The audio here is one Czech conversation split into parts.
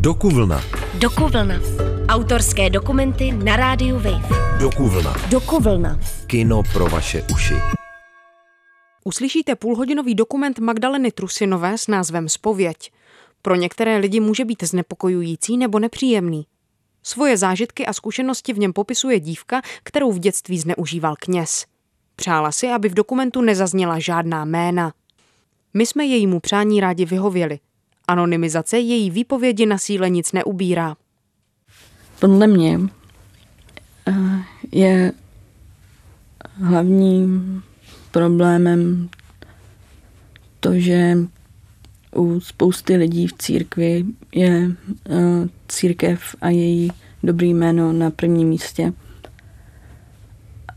Dokuvlna. Dokuvlna. Autorské dokumenty na rádiu Wave. Dokuvlna. Dokuvlna. Kino pro vaše uši. Uslyšíte půlhodinový dokument Magdaleny Trusinové s názvem Spověď. Pro některé lidi může být znepokojující nebo nepříjemný. Svoje zážitky a zkušenosti v něm popisuje dívka, kterou v dětství zneužíval kněz. Přála si, aby v dokumentu nezazněla žádná jména. My jsme jejímu přání rádi vyhověli. Anonymizace její výpovědi na síle nic neubírá. Podle mě eh, je hlavním problémem to, že u spousty lidí v církvi je eh, církev a její dobrý jméno na prvním místě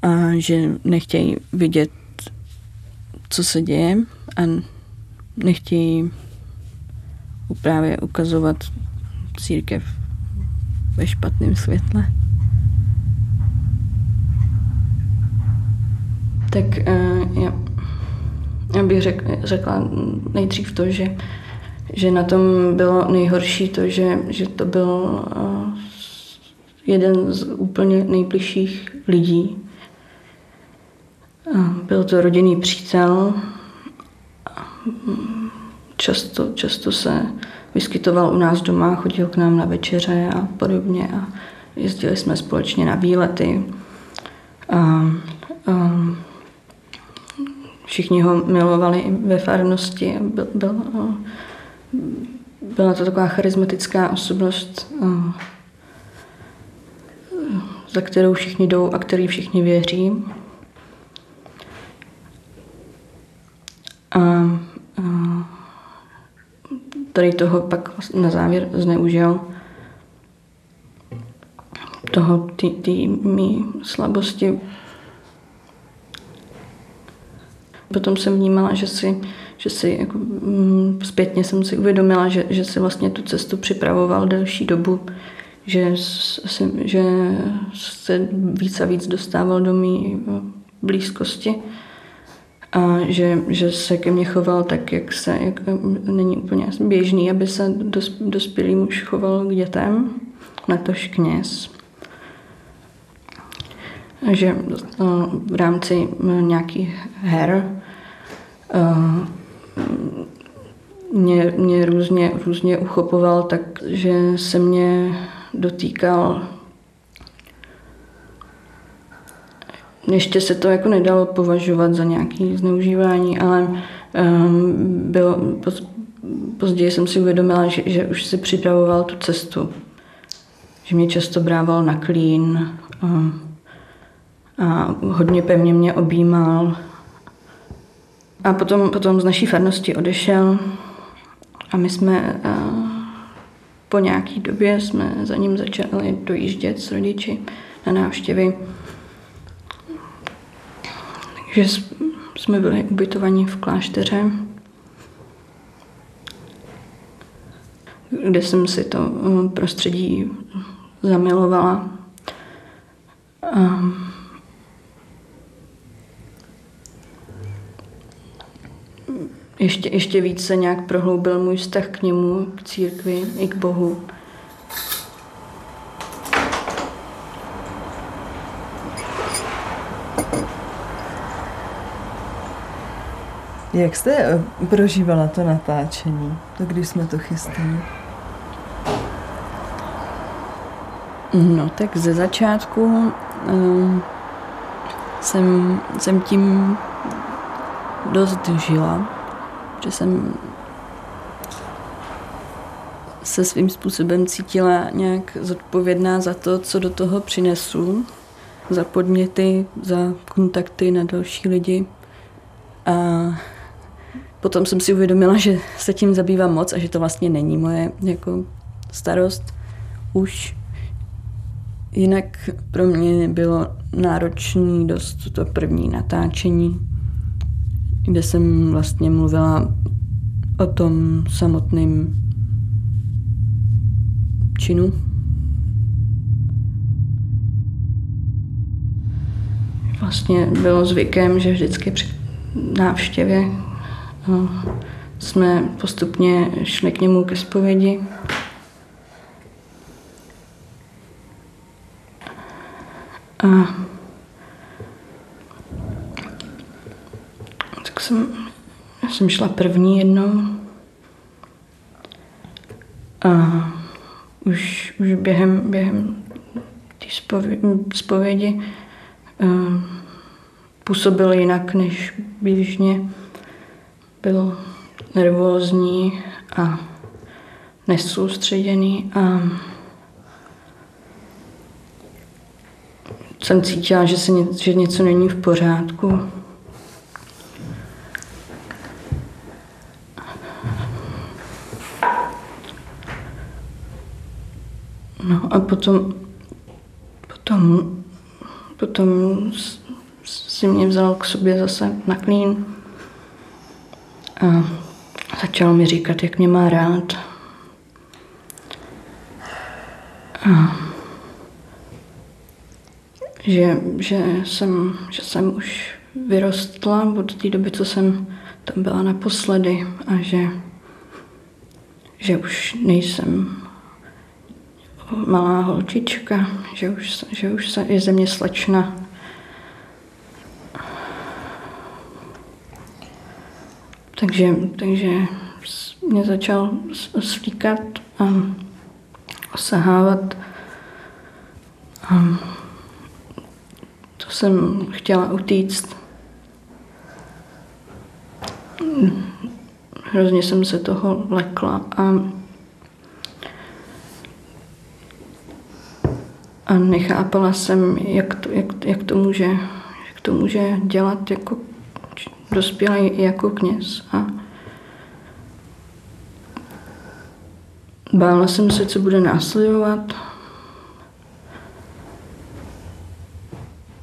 a že nechtějí vidět, co se děje a nechtějí právě ukazovat církev ve špatném světle. Tak uh, já, já bych řek, řekla nejdřív to, že, že na tom bylo nejhorší to, že, že to byl uh, jeden z úplně nejbližších lidí. Uh, byl to rodinný přítel. Často, často se vyskytoval u nás doma, chodil k nám na večeře a podobně a jezdili jsme společně na výlety. A, a všichni ho milovali i ve farnosti. Byl, byl, byla to taková charismatická osobnost, za kterou všichni jdou a který všichni věří. A, a tady toho pak na závěr zneužil toho, ty, ty mý slabosti. Potom jsem vnímala, že si, že si jako, mm, zpětně jsem si uvědomila, že, že si vlastně tu cestu připravoval delší dobu, že, si, že se víc a víc dostával do mý blízkosti a že, že se ke mně choval tak, jak se jak není úplně běžný, aby se dos, dospělý muž choval k dětem, natož kněz. Že v rámci nějakých her mě, mě různě, různě uchopoval, takže se mě dotýkal ještě se to jako nedalo považovat za nějaké zneužívání, ale um, bylo, poz, později jsem si uvědomila, že, že už si připravoval tu cestu. Že mě často brával na klín a, a hodně pevně mě objímal. A potom, potom z naší farnosti odešel a my jsme uh, po nějaké době jsme za ním začali dojíždět s rodiči na návštěvy že jsme byli ubytovaní v klášteře, kde jsem si to eh, prostředí zamilovala. A ještě, ještě víc se nějak prohloubil můj vztah k němu, k církvi i k Bohu. Jak jste eh, prožívala to natáčení, to když jsme to chystali? No tak ze začátku um, jsem, jsem tím dost žila, že jsem se svým způsobem cítila nějak zodpovědná za to, co do toho přinesu, za podměty, za kontakty na další lidi. A potom jsem si uvědomila, že se tím zabývám moc a že to vlastně není moje jako starost už. Jinak pro mě bylo náročný dost to první natáčení, kde jsem vlastně mluvila o tom samotném činu. Vlastně bylo zvykem, že vždycky při návštěvě jsme postupně šli k němu ke zpovědi. A tak jsem, já jsem šla první jednou a už, už během, během té zpovědi, zpovědi eh, působil jinak než běžně. Byl nervózní a nesoustředěný a jsem cítila, že, se ně, že něco není v pořádku. No a potom, potom, potom si mě vzal k sobě zase na klín a začal mi říkat, jak mě má rád. A že, že, jsem, že jsem už vyrostla od té doby, co jsem tam byla naposledy a že, že už nejsem malá holčička, že už, že už je ze mě slečna. Takže, takže mě začal slíkat a osahávat. A to jsem chtěla utíct. Hrozně jsem se toho lekla a A nechápala jsem, jak to, jak, jak to, může, jak to může dělat jako dospělý jako kněz. A bála jsem se, co bude následovat.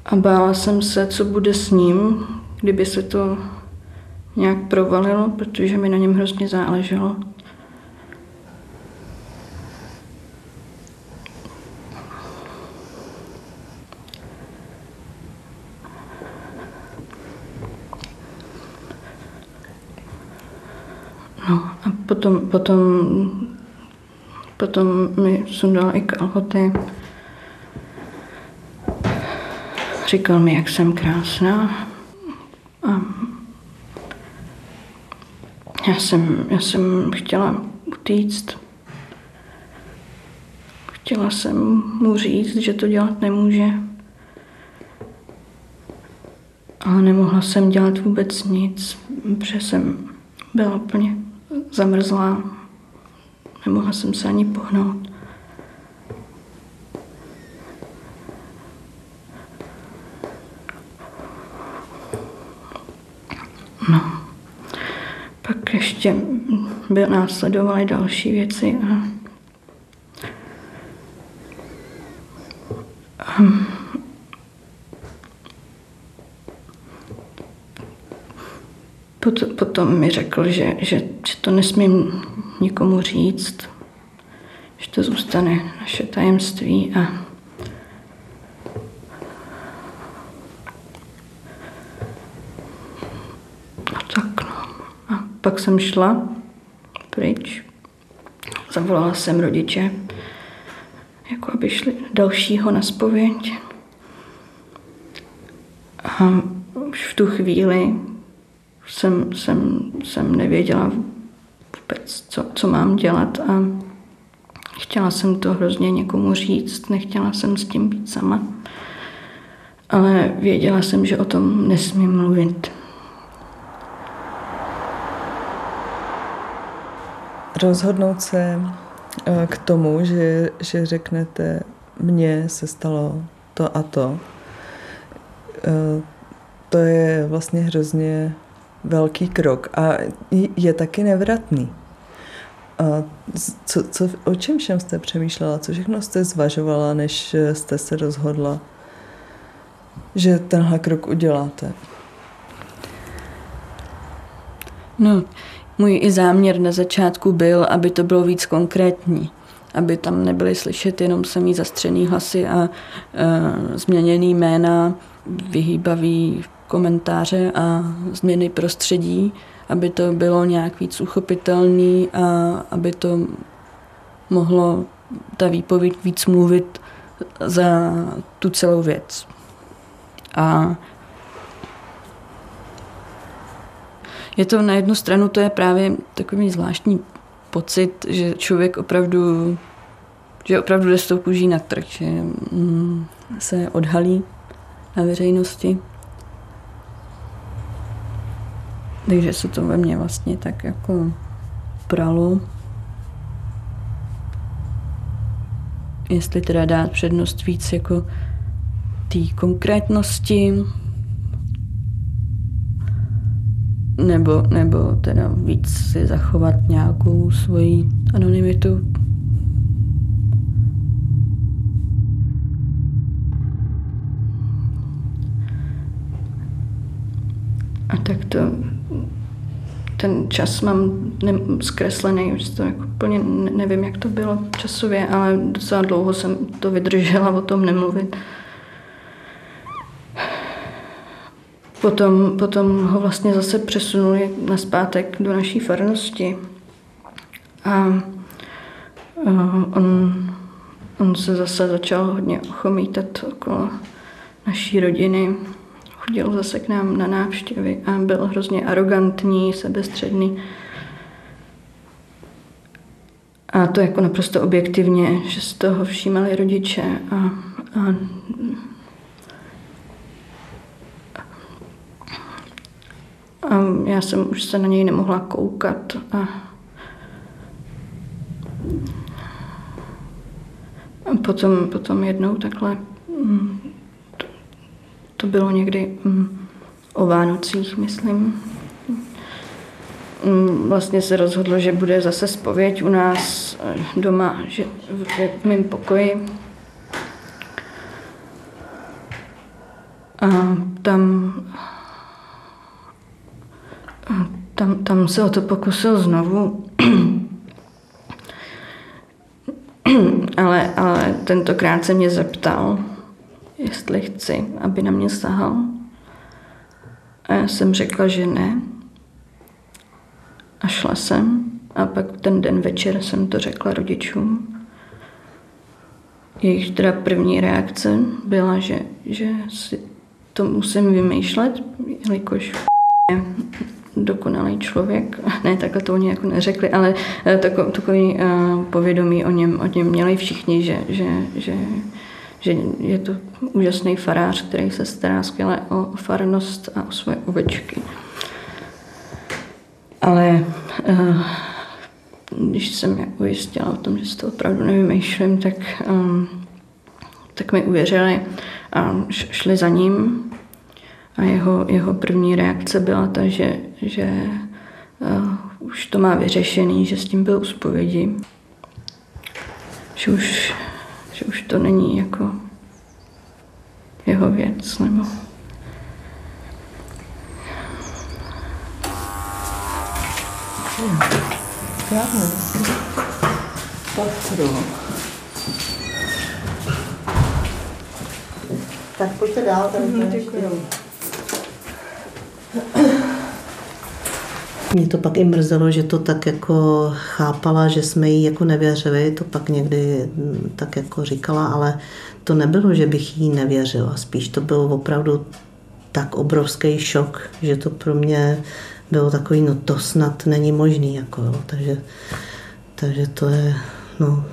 A bála jsem se, co bude s ním, kdyby se to nějak provalilo, protože mi na něm hrozně záleželo. No a potom, potom, potom mi sundal i kalhoty. Říkal mi, jak jsem krásná. A já jsem, já jsem chtěla utíct. Chtěla jsem mu říct, že to dělat nemůže. Ale nemohla jsem dělat vůbec nic, protože jsem byla úplně zamrzlá. Nemohla jsem se ani pohnout. No. Pak ještě by následovaly další věci a, a Pot, potom mi řekl, že, že, že to nesmím nikomu říct, že to zůstane naše tajemství a a tak no. A pak jsem šla pryč, zavolala jsem rodiče, jako aby šli dalšího na spověď. A už v tu chvíli jsem, jsem, jsem nevěděla vůbec, co, co mám dělat a chtěla jsem to hrozně někomu říct, nechtěla jsem s tím být sama, ale věděla jsem, že o tom nesmím mluvit. Rozhodnout se eh, k tomu, že, že řeknete, mně se stalo to a to, eh, to je vlastně hrozně velký krok a je taky nevratný. A co, co, o čem všem jste přemýšlela? Co všechno jste zvažovala, než jste se rozhodla, že tenhle krok uděláte? No, můj i záměr na začátku byl, aby to bylo víc konkrétní, aby tam nebyly slyšet jenom samý zastřený hlasy a e, změněný jména, vyhýbavý komentáře a změny prostředí, aby to bylo nějak víc uchopitelný a aby to mohlo ta výpověď víc mluvit za tu celou věc. A je to na jednu stranu, to je právě takový zvláštní pocit, že člověk opravdu, že opravdu jde s tou kůží na trh, že mm, se odhalí na veřejnosti. Takže se to ve mně vlastně tak jako pralo. Jestli teda dát přednost víc jako té konkrétnosti, nebo, nebo teda víc si zachovat nějakou svoji anonymitu. A tak to ten čas mám ne, zkreslený, už to jako úplně nevím, jak to bylo časově, ale docela dlouho jsem to vydržela o tom nemluvit. Potom, potom ho vlastně zase přesunuli na zpátek do naší farnosti. A on, on se zase začal hodně ochomítat okolo naší rodiny. Chodil zase k nám na návštěvy a byl hrozně arrogantní, sebestředný. A to jako naprosto objektivně, že z toho všímali rodiče a, a A já jsem už se na něj nemohla koukat. A, a potom, potom jednou takhle, mm, to bylo někdy mm, o Vánocích, myslím, mm, vlastně se rozhodlo, že bude zase spověď u nás eh, doma, že v, v mém pokoji. A tam tam, tam se o to pokusil znovu. ale, ale tentokrát se mě zeptal, jestli chci, aby na mě sahal. A já jsem řekla, že ne. A šla jsem. A pak ten den večer jsem to řekla rodičům. Jejich teda první reakce byla, že, že si to musím vymýšlet, jelikož dokonalý člověk. Ne, takhle to oni jako neřekli, ale eh, takový, takový uh, povědomí o něm, o něm měli všichni, že, že, že, že je to úžasný farář, který se stará skvěle o farnost a o svoje ovečky. Ale uh, když jsem je ujistila o tom, že si to opravdu nevymýšlím, tak, um, tak mi uvěřili a šli za ním a jeho, jeho první reakce byla ta, že, že uh, už to má vyřešený, že s tím byl u zpovědi. Že už, už to není jako jeho věc, nebo... Patro. Tak pojďte dál, tady mm, děkuji. Mě to pak i mrzelo, že to tak jako chápala, že jsme jí jako nevěřili, to pak někdy mm, tak jako říkala, ale to nebylo, že bych jí nevěřila, spíš to byl opravdu tak obrovský šok, že to pro mě bylo takový, no to snad není možný, jako jo, takže, takže to je, no,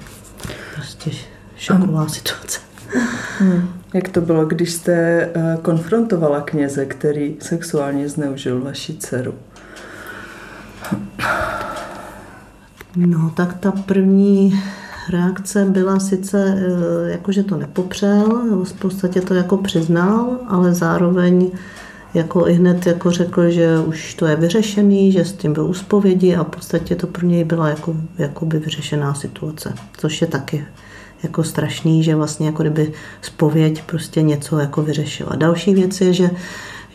prostě šoková situace. Hmm. Jak to bylo, když jste eh, konfrontovala kněze, který sexuálně zneužil vaši dceru? No, tak ta první reakce byla sice, eh, jako že to nepopřel, v podstatě to jako přiznal, ale zároveň jako i hned jako řekl, že už to je vyřešený, že s tím byl uspovědi a v podstatě to pro něj byla jako, jako by vyřešená situace, což je taky jako strašný, že vlastně jako kdyby spověď prostě něco jako vyřešila. Další věc je, že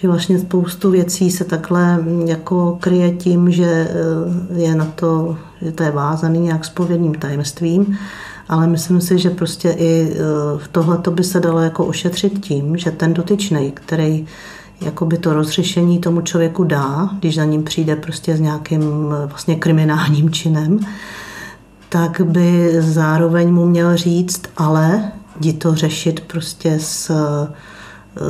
že vlastně spoustu věcí se takhle jako kryje tím, že eh, je na to, že to je vázaný nějak spovědním tajemstvím, ale myslím si, že prostě i eh, tohle to by se dalo jako ošetřit tím, že ten dotyčný, který jakoby to rozřešení tomu člověku dá, když za ním přijde prostě s nějakým eh, vlastně kriminálním činem, tak by zároveň mu měl říct, ale jdi to řešit prostě s,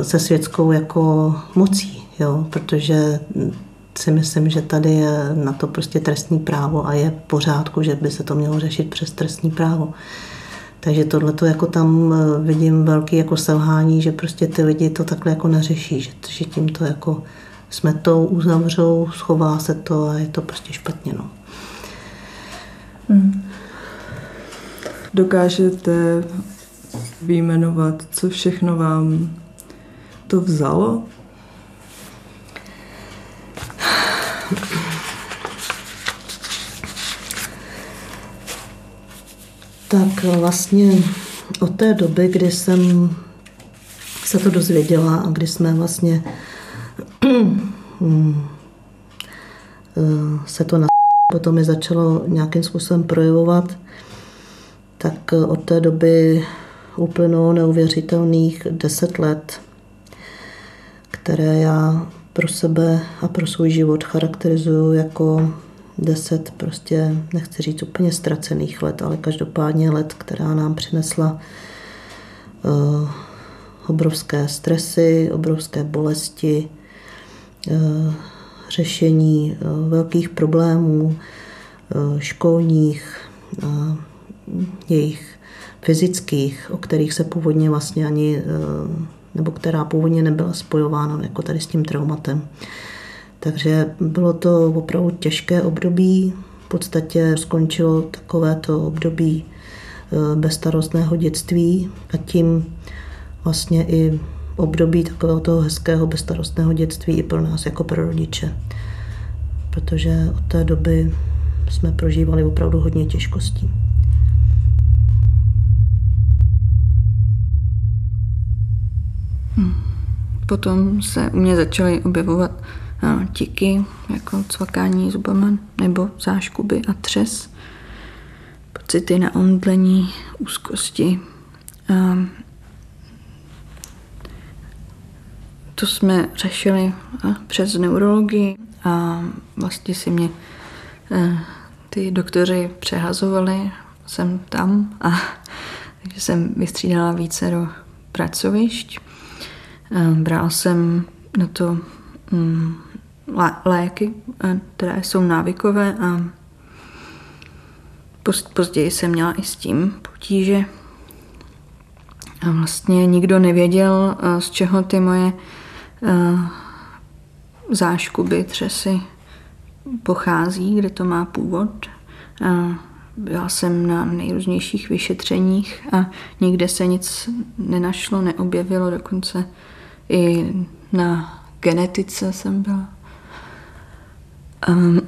se světskou jako mocí, jo, protože si myslím, že tady je na to prostě trestní právo a je v pořádku, že by se to mělo řešit přes trestní právo. Takže tohle to jako tam eh, vidím velký jako selhání, že prostě ty lidi to takhle jako neřeší, že, že tím to jako smetou, uzavřou, schová se to a je to prostě špatně. No. Hmm. Dokážete vyjmenovat, co všechno vám to vzalo? Tak vlastně od té doby, kdy jsem se to dozvěděla a kdy jsme vlastně se to na potom mi začalo nějakým způsobem projevovat, tak od té doby uplynulo neuvěřitelných deset let, které já pro sebe a pro svůj život charakterizuju jako deset prostě, nechci říct úplně ztracených let, ale každopádně let, která nám přinesla uh, obrovské stresy, obrovské bolesti, uh, řešení uh, velkých problémů, uh, školních, uh, jejich fyzických, o kterých se původně vlastně ani, uh, nebo která původně nebyla spojována jako tady s tím traumatem. Takže bylo to opravdu těžké období. V podstatě skončilo takovéto období eh, bezstarostného dětství a tím vlastně i období takového toho hezkého bezstarostného dětství i pro nás jako pro rodiče. Protože od té doby jsme prožívali opravdu hodně těžkostí. Potom se u mě začaly objevovat tiky, jako cvakání zubama nebo záškuby a třes, pocity na omdlení, úzkosti. A to jsme řešili přes neurologii a vlastně si mě ty doktoři přehazovali jsem tam a takže jsem vystřídala více do pracovišť. Bral jsem na to mm, léky, které jsou návykové a později jsem měla i s tím potíže. A vlastně nikdo nevěděl, z čeho ty moje záškuby, třesy pochází, kde to má původ. Byla jsem na nejrůznějších vyšetřeních a nikde se nic nenašlo, neobjevilo, dokonce i na genetice jsem byla. Um,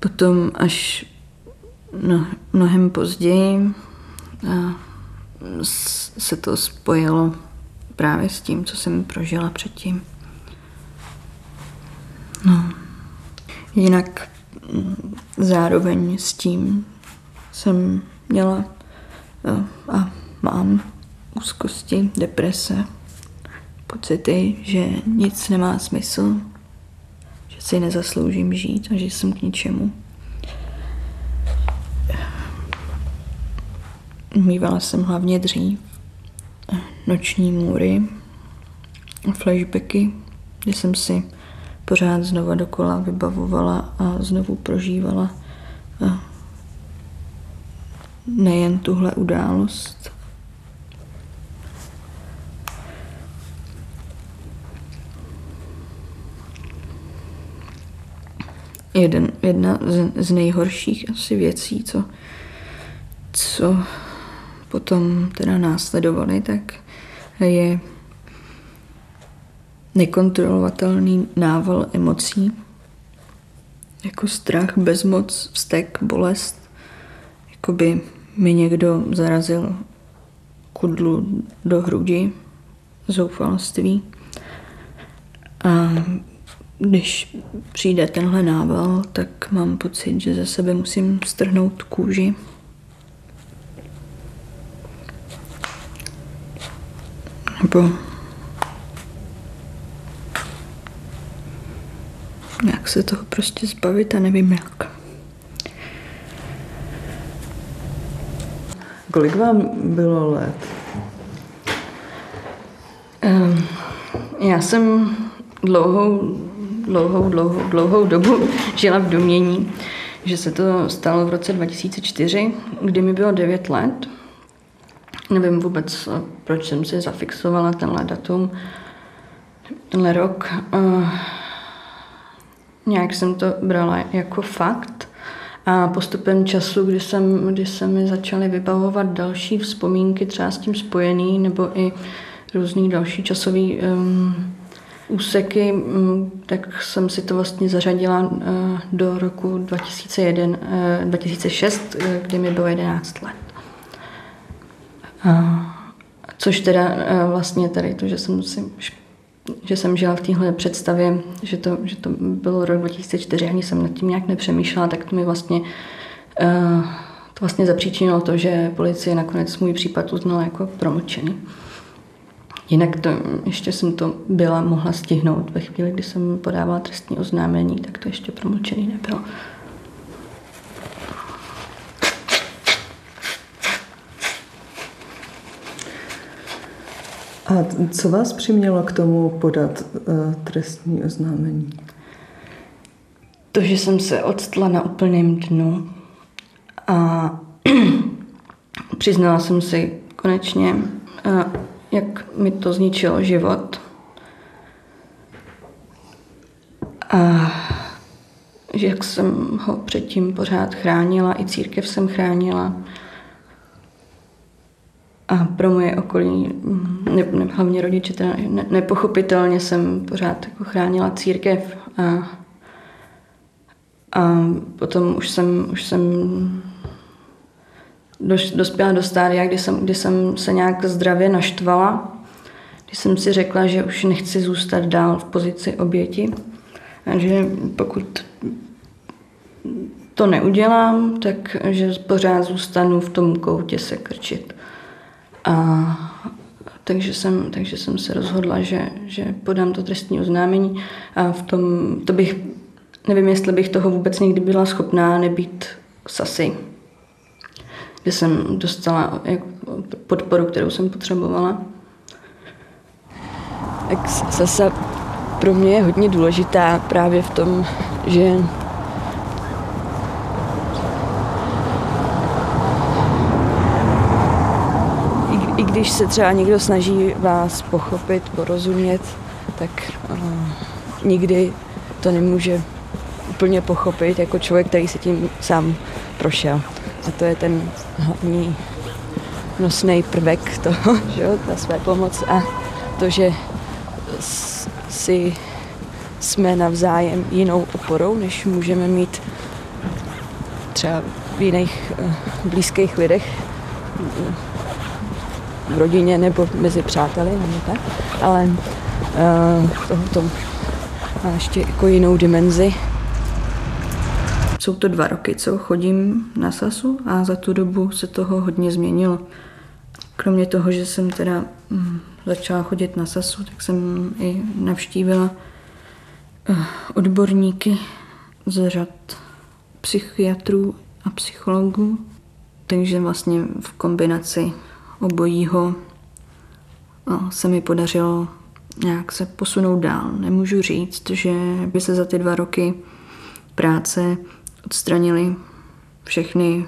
potom až no, mnohem později se to spojilo právě s tím, co jsem prožila předtím. No. Jinak mm, zároveň s tím jsem měla a mám úzkosti, deprese, pocity, že nic nemá smysl, že si nezasloužím žít a že jsem k ničemu. Mývala jsem hlavně dřív noční můry, flashbacky, kdy jsem si pořád znova dokola vybavovala a znovu prožívala nejen tuhle událost, jeden, jedna z, z nejhorších asi věcí, co, co potom teda následovaly, tak je nekontrolovatelný nával emocí, jako strach, bezmoc, vztek, bolest. Jakoby mi někdo zarazil kudlu do hrudi, zoufalství. A když přijde tenhle nával, tak mám pocit, že ze sebe musím strhnout kůži. Nebo jak se toho prostě zbavit a nevím jak. Kolik vám bylo let? Um, já jsem dlouhou, dlouhou, dlouhou, dlouhou dobu žila v domění, že se to stalo v roce 2004, kdy mi bylo 9 let. Nevím vůbec, proč jsem si zafixovala tenhle datum, tenhle rok. Uh, nějak jsem to brala jako fakt. A postupem času, kdy, jsem, kdy se mi začaly vybavovat další vzpomínky, třeba s tím spojený, nebo i různý další časový um, úseky, um, tak jsem si to vlastně zařadila uh, do roku 2001, uh, 2006, uh, kdy mi bylo 11 let. Což teda vlastně tady to, že jsem si že jsem žila v téhle představě, že to, že to bylo rok 2004, ani jsem nad tím nějak nepřemýšlela, tak to mi vlastně to vlastně zapříčinilo to, že policie nakonec můj případ uznala jako promlčený. Jinak to, ještě jsem to byla mohla stihnout ve chvíli, kdy jsem podávala trestní oznámení, tak to ještě promlčený nebylo. A co vás přimělo k tomu podat uh, trestní oznámení? To, že jsem se odstla na úplném dnu a přiznala jsem si konečně, uh, jak mi to zničilo život. A že jak jsem ho předtím pořád chránila, i církev jsem chránila. A pro moje okolí, ne, ne, hlavně rodiče, teda ne, nepochopitelně jsem pořád jako chránila církev. A, a potom už jsem, už jsem dospěla do stádia, kdy jsem, kdy jsem se nějak zdravě naštvala, kdy jsem si řekla, že už nechci zůstat dál v pozici oběti. A že pokud to neudělám, tak že pořád zůstanu v tom koutě se krčit. A takže jsem, takže jsem se rozhodla, že, že podám to trestní oznámení a v tom, to bych, nevím, jestli bych toho vůbec někdy byla schopná nebýt sasy, kde jsem dostala podporu, kterou jsem potřebovala. Tak pro mě je hodně důležitá právě v tom, že když se třeba někdo snaží vás pochopit, porozumět, tak uh, nikdy to nemůže úplně pochopit jako člověk, který se tím sám prošel. A to je ten hlavní nosný prvek toho, že jo, ta své pomoc a to, že si jsme navzájem jinou oporou, než můžeme mít třeba v jiných uh, blízkých lidech v rodině nebo mezi přáteli, nebo tak, ale uh, tohoto má ještě jako jinou dimenzi. Jsou to dva roky, co chodím na Sasu a za tu dobu se toho hodně změnilo. Kromě toho, že jsem teda hm, začala chodit na Sasu, tak jsem i navštívila uh, odborníky z řad psychiatrů a psychologů. Takže vlastně v kombinaci obojího se mi podařilo nějak se posunout dál. Nemůžu říct, že by se za ty dva roky práce odstranily všechny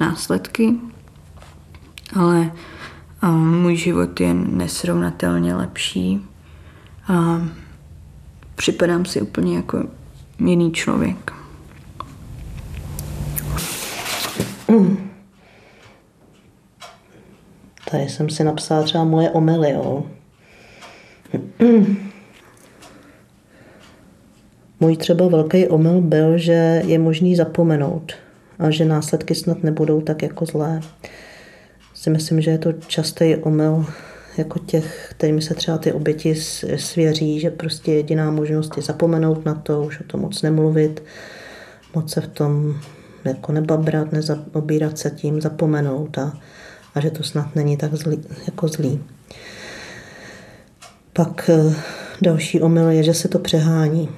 následky, ale a můj život je nesrovnatelně lepší a připadám si úplně jako jiný člověk. Tady jsem si napsala třeba moje omily, jo. Můj třeba velký omyl byl, že je možný zapomenout a že následky snad nebudou tak jako zlé. Si myslím, že je to častý omyl jako těch, kterými se třeba ty oběti svěří, že prostě jediná možnost je zapomenout na to, už o tom moc nemluvit, moc se v tom jako nebabrat, nezaobírat se tím, zapomenout a a že to snad není tak zlý, jako zlý. Pak eh, další omyl je, že se to přehání,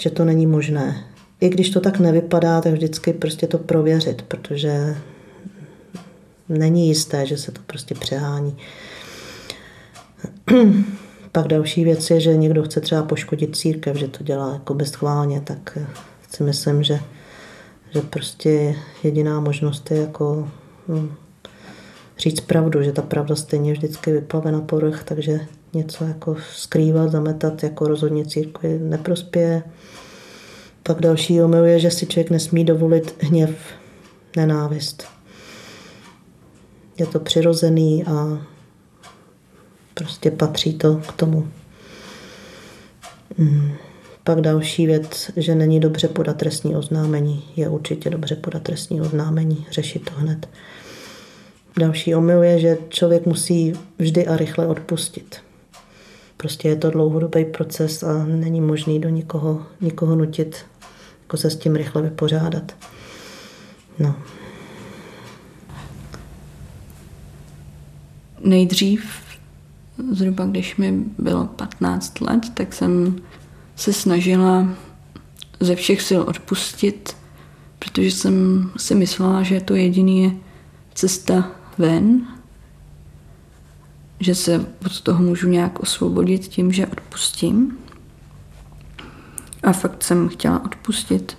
že to není možné. I když to tak nevypadá, tak vždycky prostě to prověřit, protože není jisté, že se to prostě přehání. Pak další věc je, že někdo chce třeba poškodit církev, že to dělá jako bezchválně, tak si myslím, že, že prostě jediná možnost je jako hm, říct pravdu, že ta pravda stejně vždycky vyplave na povrch, takže něco jako skrývat, zametat, jako rozhodně církvi neprospěje. Pak další omyl je, že si člověk nesmí dovolit hněv, nenávist. Je to přirozený a prostě patří to k tomu. Mm. Pak další věc, že není dobře podat trestní oznámení. Je určitě dobře podat trestní oznámení, řešit to hned. Další omyl je, že člověk musí vždy a rychle odpustit. Prostě je to dlouhodobý proces a není možný do nikoho, nikoho nutit jako se s tím rychle vypořádat. No. Nejdřív, zhruba když mi bylo 15 let, tak jsem se snažila ze všech sil odpustit, protože jsem si myslela, že to jediný je cesta ven, že se od toho můžu nějak osvobodit tím, že odpustím. A fakt jsem chtěla odpustit.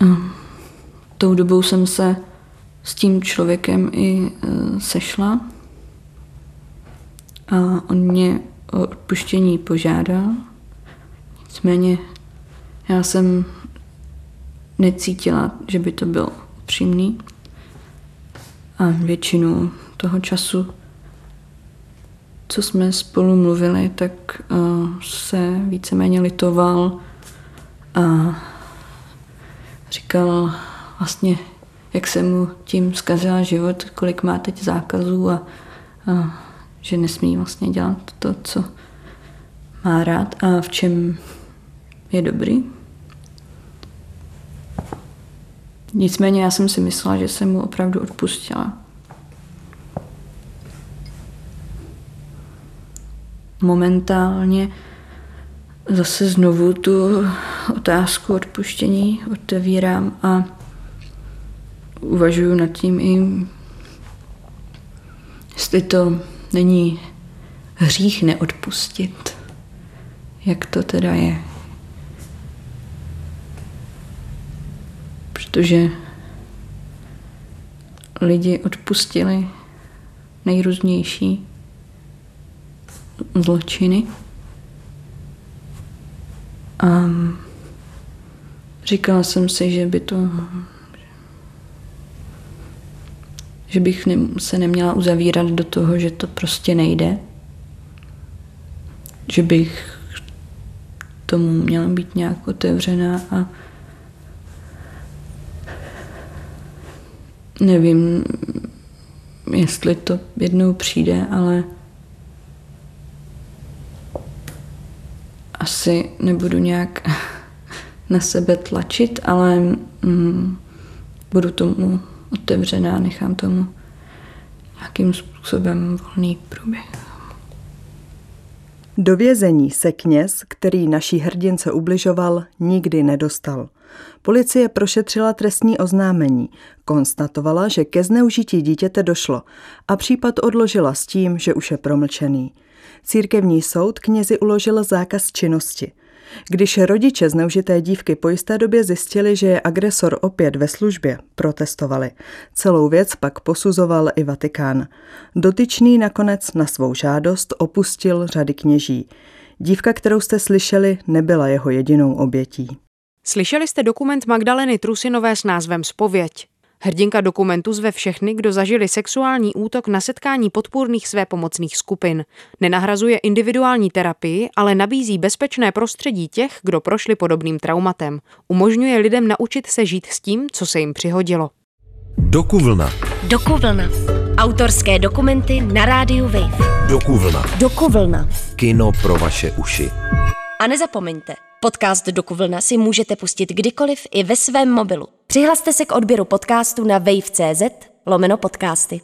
A tou dobou jsem se s tím člověkem i e, sešla a on mě o odpuštění požádal. Nicméně já jsem necítila, že by to bylo upřímný. A většinu toho času, co jsme spolu mluvili, tak uh, se víceméně litoval a říkal vlastně, jak se mu tím zkazila život, kolik má teď zákazů a, a že nesmí vlastně dělat to, co má rád a v čem je dobrý. Nicméně já jsem si myslela, že jsem mu opravdu odpustila. Momentálně zase znovu tu otázku odpuštění otevírám a uvažuji nad tím i, jestli to není hřích neodpustit. Jak to teda je? protože lidi odpustili nejrůznější zločiny. A říkala jsem si, že by to že bych se neměla uzavírat do toho, že to prostě nejde. Že bych tomu měla být nějak otevřená a Nevím, jestli to jednou přijde, ale asi nebudu nějak na sebe tlačit, ale mm, budu tomu otevřená, nechám tomu nějakým způsobem volný průběh. Do vězení se kněz, který naší hrdince ubližoval, nikdy nedostal. Policie prošetřila trestní oznámení, konstatovala, že ke zneužití dítěte došlo a případ odložila s tím, že už je promlčený. Církevní soud knězi uložil zákaz činnosti. Když rodiče zneužité dívky po jisté době zjistili, že je agresor opět ve službě, protestovali. Celou věc pak posuzoval i Vatikán. Dotyčný nakonec na svou žádost opustil řady kněží. Dívka, kterou jste slyšeli, nebyla jeho jedinou obětí. Slyšeli jste dokument Magdaleny Trusinové s názvem Spověď. Hrdinka dokumentu zve všechny, kdo zažili sexuální útok na setkání podpůrných své pomocných skupin. Nenahrazuje individuální terapii, ale nabízí bezpečné prostředí těch, kdo prošli podobným traumatem. Umožňuje lidem naučit se žít s tím, co se jim přihodilo. Dokuvlna. Dokuvlna. Autorské dokumenty na rádiu Wave. Dokuvlna. Dokuvlna. Kino pro vaše uši. A nezapomeňte, podcast Dokuvlna si můžete pustit kdykoliv i ve svém mobilu. Přihlaste se k odběru podcastu na wave.cz lomeno podcasty.